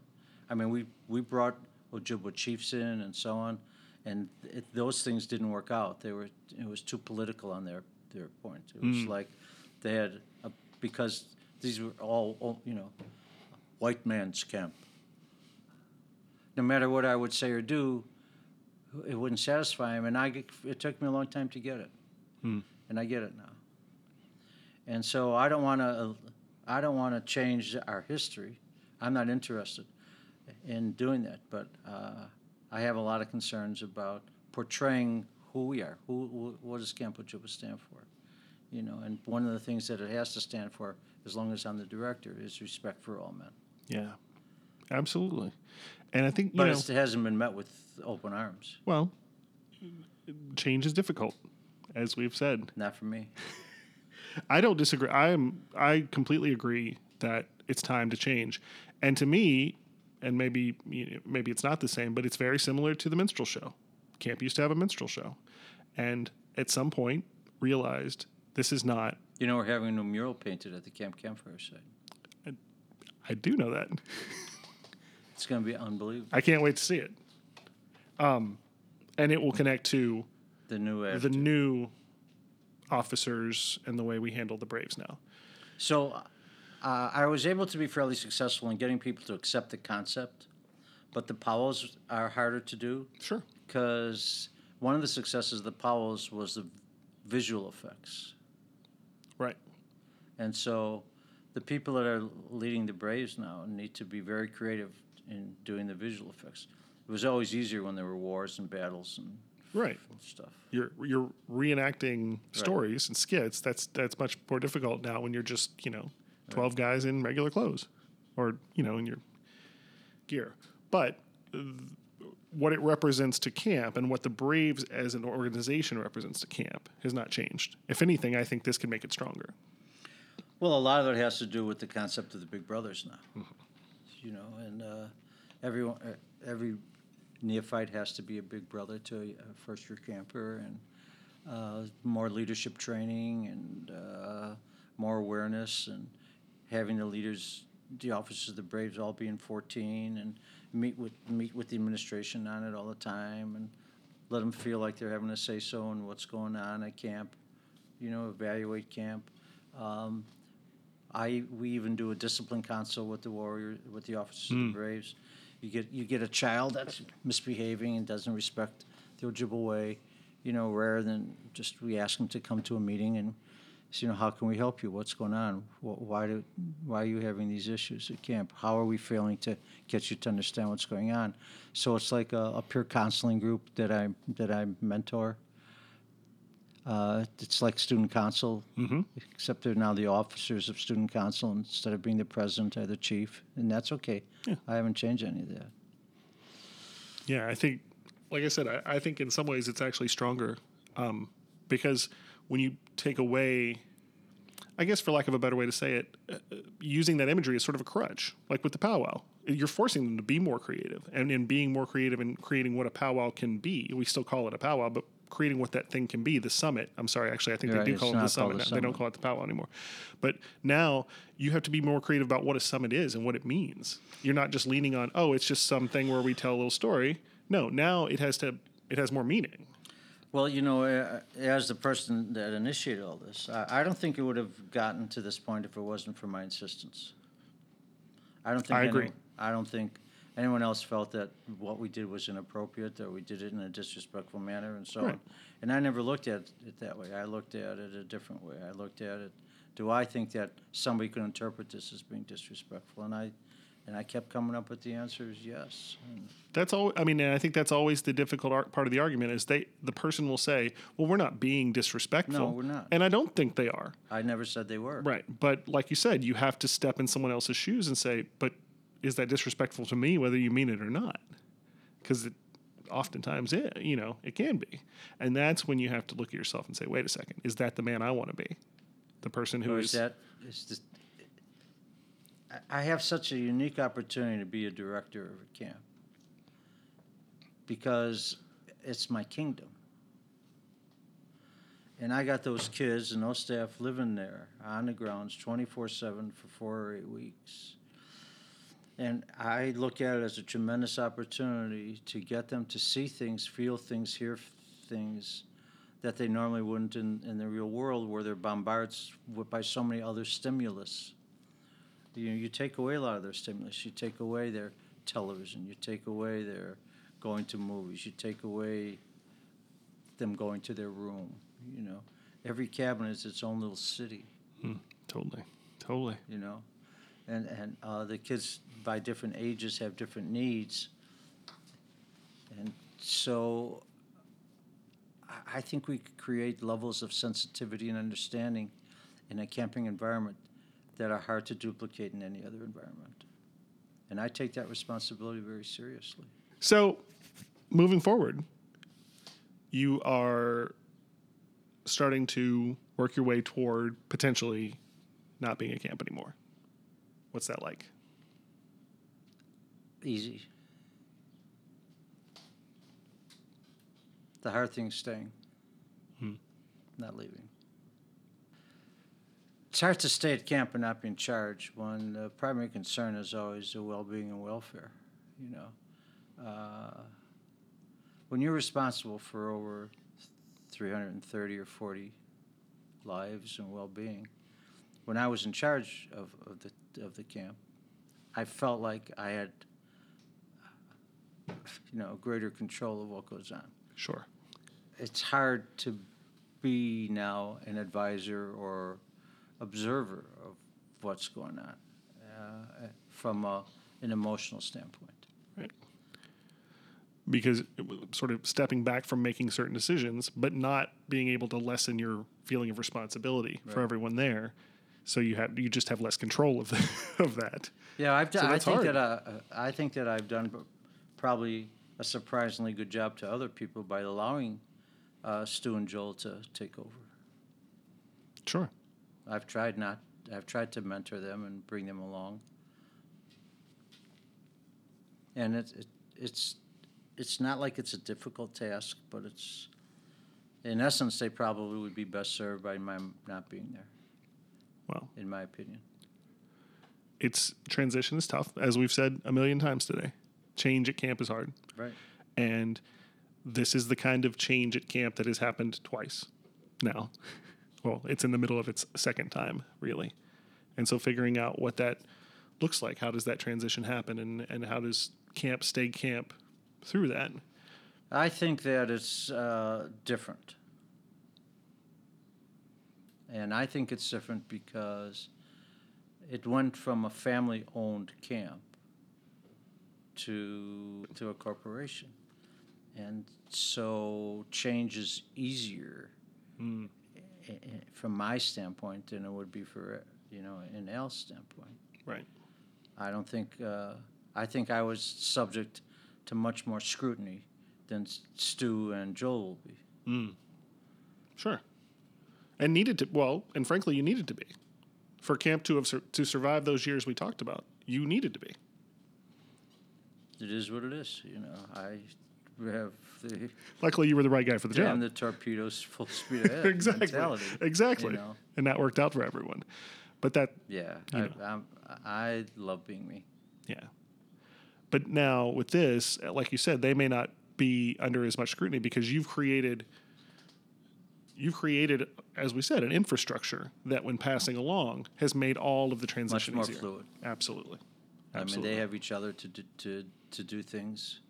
I mean, we, we brought Ojibwa chiefs in and so on, and it, those things didn't work out. They were it was too political on their their point. It was like they had a, because these were all, all you know white man's camp. No matter what I would say or do, it wouldn't satisfy him, and I it took me a long time to get it, and I get it now. And so I don't want to I don't want to change our history. I'm not interested in doing that, but uh, I have a lot of concerns about portraying who we are. Who, who what does Camp Ojibwa stand for? You know, and one of the things that it has to stand for, as long as I'm the director, is respect for all men. Yeah, absolutely. And I think you But know, it hasn't been met with open arms. well, change is difficult, as we've said. Not for me. I don't disagree. I am. I completely agree that it's time to change. And to me, and maybe you know, maybe it's not the same, but it's very similar to the minstrel show. Camp used to have a minstrel show, and at some point realized this is not. You know, we're having a mural painted at the Camp Campfire site. I do know that. It's going to be unbelievable. I can't wait to see it. Um, and it will connect to The new the new officers and the way we handle the Braves now. So uh, I was able to be fairly successful in getting people to accept the concept, but the powwows are harder to do Sure. because one of the successes of the powwows was the visual effects. Right. And so the people that are leading the Braves now need to be very creative in doing the visual effects. It was always easier when there were wars and battles and Right. stuff. you're you're reenacting stories and skits. That's that's much more difficult now when you're just you know twelve guys in regular clothes, or you know in your gear. But uh, what it represents to camp and what the Braves as an organization represents to camp has not changed. If anything, I think this can make it stronger. Well, a lot of it has to do with the concept of the big brothers now. You know, and uh, everyone, uh, every neophyte has to be a big brother to a first year camper, and uh, more leadership training and uh, more awareness, and having the leaders the officers of the Braves all being 14 and meet with meet with the administration on it all the time and let them feel like they're having a say so in what's going on at camp. You know, evaluate camp. Um, I we even do a discipline council with the Warriors, with the officers of the Braves. You get you get a child that's misbehaving and doesn't respect the Ojibwa way, you know, rather than just we ask them to come to a meeting and so, you know, how can we help you? What's going on? Why do why are you having these issues at camp? How are we failing to get you to understand what's going on? So it's like a, a peer counseling group that I that I mentor. Uh, it's like student council, except they're now the officers of student council instead of being the president or the chief, and that's okay. I haven't changed any of that. Yeah, I think, like I said, I, I think in some ways it's actually stronger um, because when you take away, I guess for lack of a better way to say it, uh, uh, using that imagery is sort of a crutch, like with the powwow. You're forcing them to be more creative, and in being more creative and creating what a powwow can be, we still call it a powwow, but creating what that thing can be, the summit. I'm sorry, actually, I think You're they do call it the summit. the now. They don't call it the powwow anymore. But now you have to be more creative about what a summit is and what it means. You're not just leaning on, oh, it's just something where we tell a little story. No, now it has to. It has more meaning. Well, you know, uh, as the person that initiated all this, I, I don't think it would have gotten to this point if it wasn't for my insistence. I don't think. I agree. anyone- I don't think anyone else felt that what we did was inappropriate, or we did it in a disrespectful manner, and so Right. on. And I never looked at it that way. I looked at it a different way. I looked at it. Do I think that somebody could interpret this as being disrespectful? And I, and I kept coming up with the answer is yes. And That's all. I mean, and I think that's always the difficult ar- part of the argument is they the person will say, "Well, we're not being disrespectful." No, we're not. And I don't think they are. I never said they were. Right. But like you said, you have to step in someone else's shoes and say, "But is that disrespectful to me, whether you mean it or not?" Because it, oftentimes, it you know it can be, and that's when you have to look at yourself and say, "Wait a second, is that the man I want to be?" The person who Or is is that, is I- I have such a unique opportunity to be a director of a camp because it's my kingdom. And I got those kids and those staff living there on the grounds 24 7 for four or eight weeks. And I look at it as a tremendous opportunity to get them to see things, feel things, hear things that they normally wouldn't in, in the real world where they're bombarded by so many other stimulus. You know, you take away a lot of their stimulus. You take away their television. You take away their going to movies. You take away them going to their room. You know, every cabin is its own little city. totally, totally. You know, and and uh, the kids by different ages have different needs, and so I- think we could create levels of sensitivity and understanding in a camping environment that are hard to duplicate in any other environment. And I take that responsibility very seriously. So, moving forward, you are starting to work your way toward potentially not being a camp anymore. What's that like? Easy. The hard thing's staying, not leaving. It's hard to stay at camp and not be in charge when the primary concern is always the well-being and welfare. You know, uh, when you're responsible for over 330 or 40 lives and well-being, when I was in charge of, of the of the camp, I felt like I had, you know, greater control of what goes on. Sure. It's hard to be now an advisor or observer of what's going on uh, from a, an emotional standpoint. Right. Because sort of stepping back from making certain decisions, but not being able to lessen your feeling of responsibility for everyone there. So you have you just have less control of of that. Yeah, I've So done. I think hard. that uh, I think that I've done probably a surprisingly good job to other people by allowing uh, Stu and Joel to take over. Sure. I've tried not. I've tried to mentor them and bring them along, and it's it, it's it's not like it's a difficult task, but it's in essence they probably would be best served by my not being there, Well, in my opinion. it's transition is tough, as we've said a million times today. Change at camp is hard, Right. and this is the kind of change at camp that has happened twice now. Well, it's in the middle of its second time, really, and so figuring out what that looks like, how does that transition happen, and and how does camp stay camp through that? I think that it's uh, different. And I think it's different because it went from a family owned camp to, to a corporation. And so change is easier i- from my standpoint than it would be for, you know, an Al's standpoint. Right. I don't think, uh, I think I was subject to much more scrutiny than Stu and Joel will be. Hmm. Sure. And needed to well, and frankly, you needed to be for camp to have sur- to survive those years we talked about. You needed to be. It is what it is, you know. I have the Luckily, you were the right guy for the job. job. the torpedoes full speed ahead exactly. mentality. Exactly. you know. And that worked out for everyone. But that, Yeah, I. I love being me. yeah. But now with this, like you said, they may not be under as much scrutiny because you've created. You've created, as we said, an infrastructure that, when passing along, has made all of the transition much more easier. fluid. Absolutely. I mean, they have each other to do, to to do things.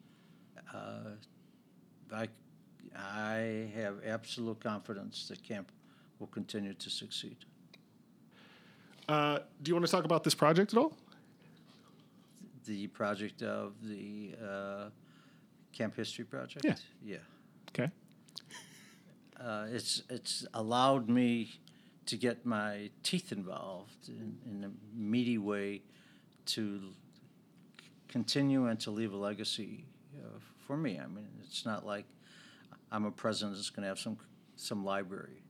Uh, I I have absolute confidence that camp will continue to succeed. Uh, do you want to talk about this project at all? The project of the uh, Camp History Project. Yeah. Yeah. Okay. Uh, it's it's allowed me to get my teeth involved in, in a meaty way to continue and to leave a legacy uh, for me. I mean, it's not like I'm a president that's going to have some some library,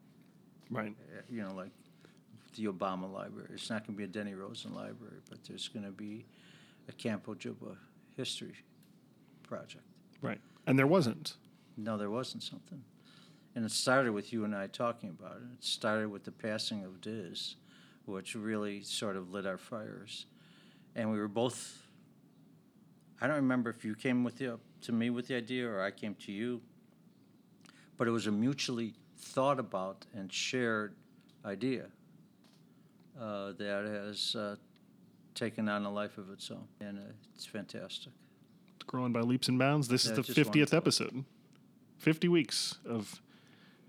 Right. uh, you know, like the Obama library. It's not going to be a Denny Rosen library, but there's going to be a Camp Ojibwa history project. Right. And there wasn't. No, there wasn't something. And it started with you and I talking about it. It started with the passing of Diz, which really sort of lit our fires. And we were both, I don't remember if you came with the, to me with the idea or I came to you, but it was a mutually thought about and shared idea uh, that has uh, taken on a life of its own. And uh, it's fantastic. It's growing by leaps and bounds. This Yeah, is the 50th wonderful. episode. 50 weeks of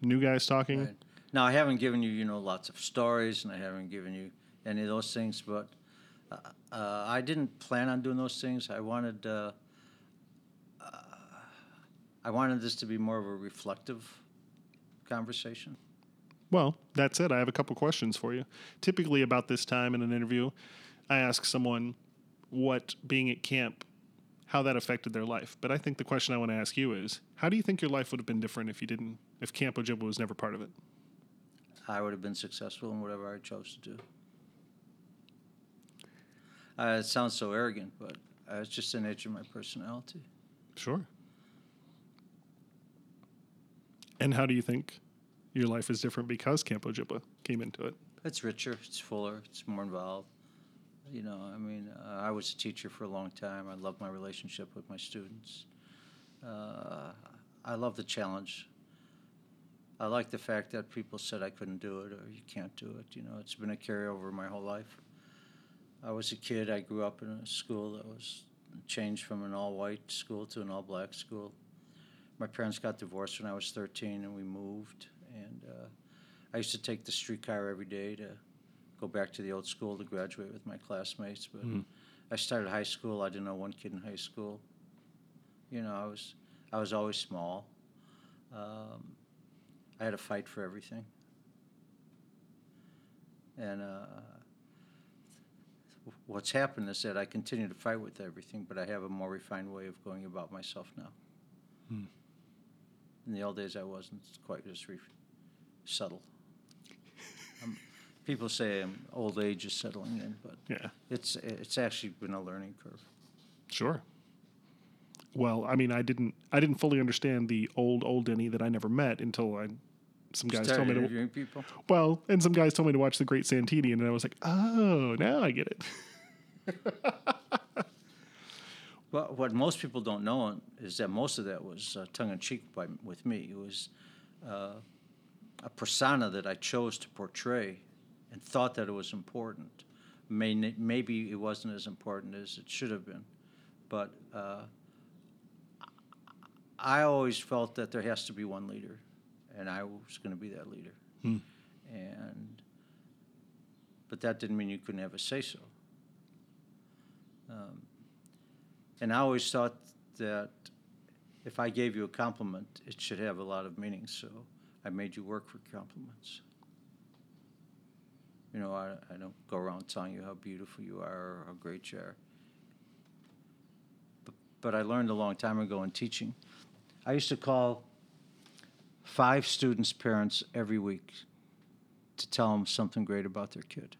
new guys talking. Right. Now, I haven't given you, you know, lots of stories, and I haven't given you any of those things, but uh, uh, I didn't plan on doing those things. I wanted, uh, uh, I wanted this to be more of a reflective conversation. Well, that's it. I have a couple questions for you. Typically, about this time in an interview, I ask someone what being at camp, how that affected their life. But I think the question I want to ask you is, how do you think your life would have been different if you didn't, if Camp Ojibwa was never part of it? I would have been successful in whatever I chose to do. Uh, it sounds so arrogant, but uh, it's just the nature of my personality. Sure. And how do you think your life is different because Camp Ojibwa came into it? It's richer, it's fuller, it's more involved. You know, I mean, uh, I was a teacher for a long time. I love my relationship with my students. Uh, I love the challenge. I like the fact that people said I couldn't do it or you can't do it. You know, it's been a carryover my whole life. I was a kid. I grew up in a school that was changed from an all-white school to an all-black school. My parents got divorced when I was 13, and we moved. And uh, I used to take the streetcar every day to go back to the old school to graduate with my classmates. But I started high school. I didn't know one kid in high school. You know, I was I was always small. Um, I had to fight for everything. And uh, what's happened is that I continue to fight with everything, but I have a more refined way of going about myself now. In the old days, I wasn't quite as re- subtle. Um, people say um, old age is settling in, but Yeah. it's it's actually been a learning curve. Sure. Well, I mean, I didn't, I didn't fully understand the old, old Denny that I never met until I, some guys Started told me to, people. well, and some guys told me to watch The Great Santini, and I was like, oh, now I get it. Well, what most people don't know is that most of that was uh, tongue in cheek by with me. It was uh, a persona that I chose to portray, and thought that it was important. May, maybe it wasn't as important as it should have been, but uh, I always felt that there has to be one leader, and I was going to be that leader. And but that didn't mean you couldn't have a say so. Um, and I always thought that if I gave you a compliment, it should have a lot of meaning. So I made you work for compliments. You know, I, I don't go around telling you how beautiful you are or how great you are. But, but I learned a long time ago in teaching. I used to call five students' parents every week to tell them something great about their kid.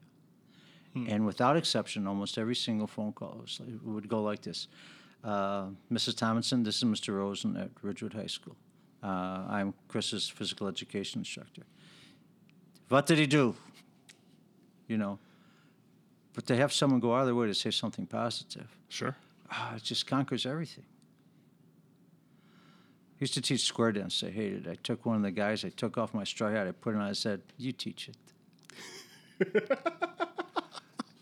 And without exception, almost every single phone call was, would go like this uh, Mrs. Tomlinson, this is Mr. Rosen at Ridgewood High School. Uh, I'm Chris's physical education instructor. What did he do? You know, but to have someone go out of their way to say something positive, Sure. ah, it just conquers everything. I used to teach square dance. I hated it. I took one of the guys, I took off my straw hat, I put it on, I said, You teach it.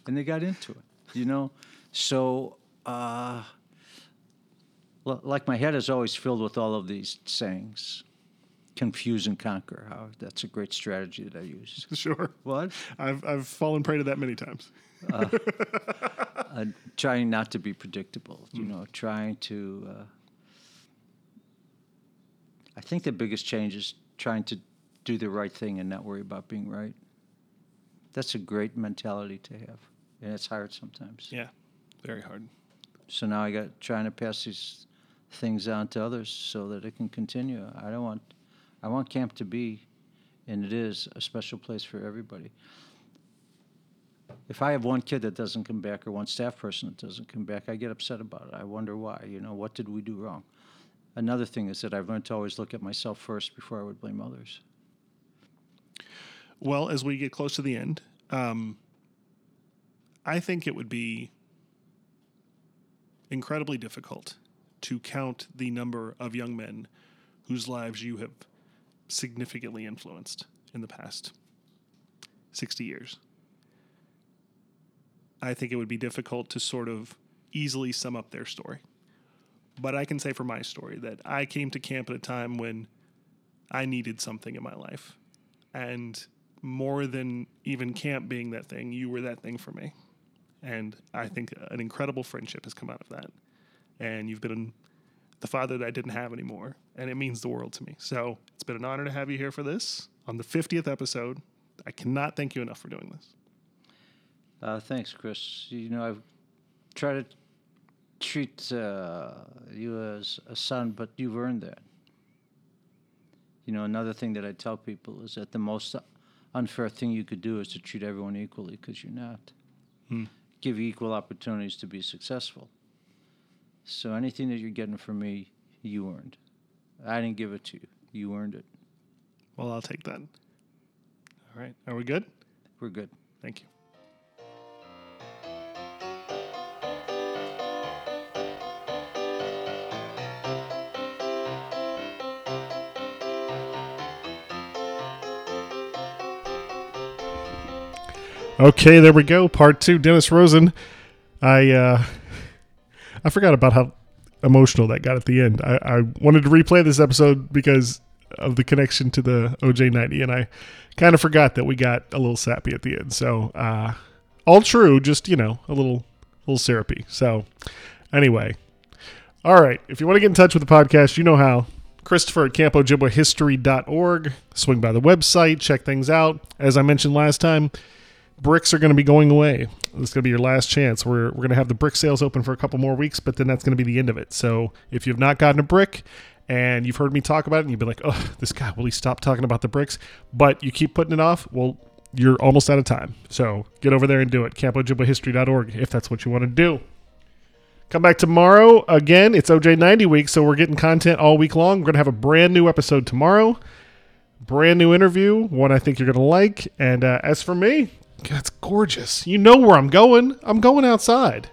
and they got into it, you know? So, uh, like my head is always filled with all of these sayings confuse and conquer. How that's a great strategy that I use. Sure. What? I've I've fallen prey to that many times. uh, trying not to be predictable, you know, trying to. Uh, I think the biggest change is trying to do the right thing and not worry about being right. That's a great mentality to have, and it's hard sometimes. Yeah. Very hard. So now I got trying to pass these things on to others so that it can continue. I don't want, I want camp to be, and it is a special place for everybody. If I have one kid that doesn't come back or one staff person that doesn't come back, I get upset about it. I wonder why. You know, what did we do wrong? Another thing is that I've learned to always look at myself first before I would blame others. Well, as we get close to the end, um, I think it would be incredibly difficult to count the number of young men whose lives you have significantly influenced in the past 60 years. I think it would be difficult to sort of easily sum up their story. But I can say for my story that I came to camp at a time when I needed something in my life. And more than even camp being that thing, you were that thing for me. And I think an incredible friendship has come out of that. And you've been the father that I didn't have anymore. And it means the world to me. So it's been an honor to have you here for this on the 50th episode. I cannot thank you enough for doing this. Uh, thanks, Chris. You know, I've tried to treat uh, you as a son, but you've earned that. You know, another thing that I tell people is that the most unfair thing you could do is to treat everyone equally because you're not. Give you equal opportunities to be successful. So anything that you're getting from me, you earned. I didn't give it to you. You earned it. Well, I'll take that. All right. Are we good? We're good. Thank you. Okay, there we go. Part two. Dennis Rosen. I uh, I forgot about how emotional that got at the end. I, I wanted to replay this episode because of the connection to the OJ90, and I kind of forgot that we got a little sappy at the end. So, uh, all true, just you know, a little, little syrupy. So, anyway, all right. If you want to get in touch with the podcast, you know how. Christopher at CampoJibwahistory.org. Swing by the website, check things out. As I mentioned last time, bricks are going to be going away. This is going to be your last chance. We're, we're going to have the brick sales open for a couple more weeks, but then that's going to be the end of it. So if you've not gotten a brick and you've heard me talk about it and you've been like, oh, this guy, will he stop talking about the bricks? But you keep putting it off, well, you're almost out of time. So get over there and do it. CampoJibwahistory.org if that's what you want to do. Come back tomorrow. Again, it's OJ90 week, so we're getting content all week long. We're going to have a brand new episode tomorrow. Brand new interview, one I think you're going to like. And uh, as for me, That's gorgeous. You know where I'm going. I'm going outside.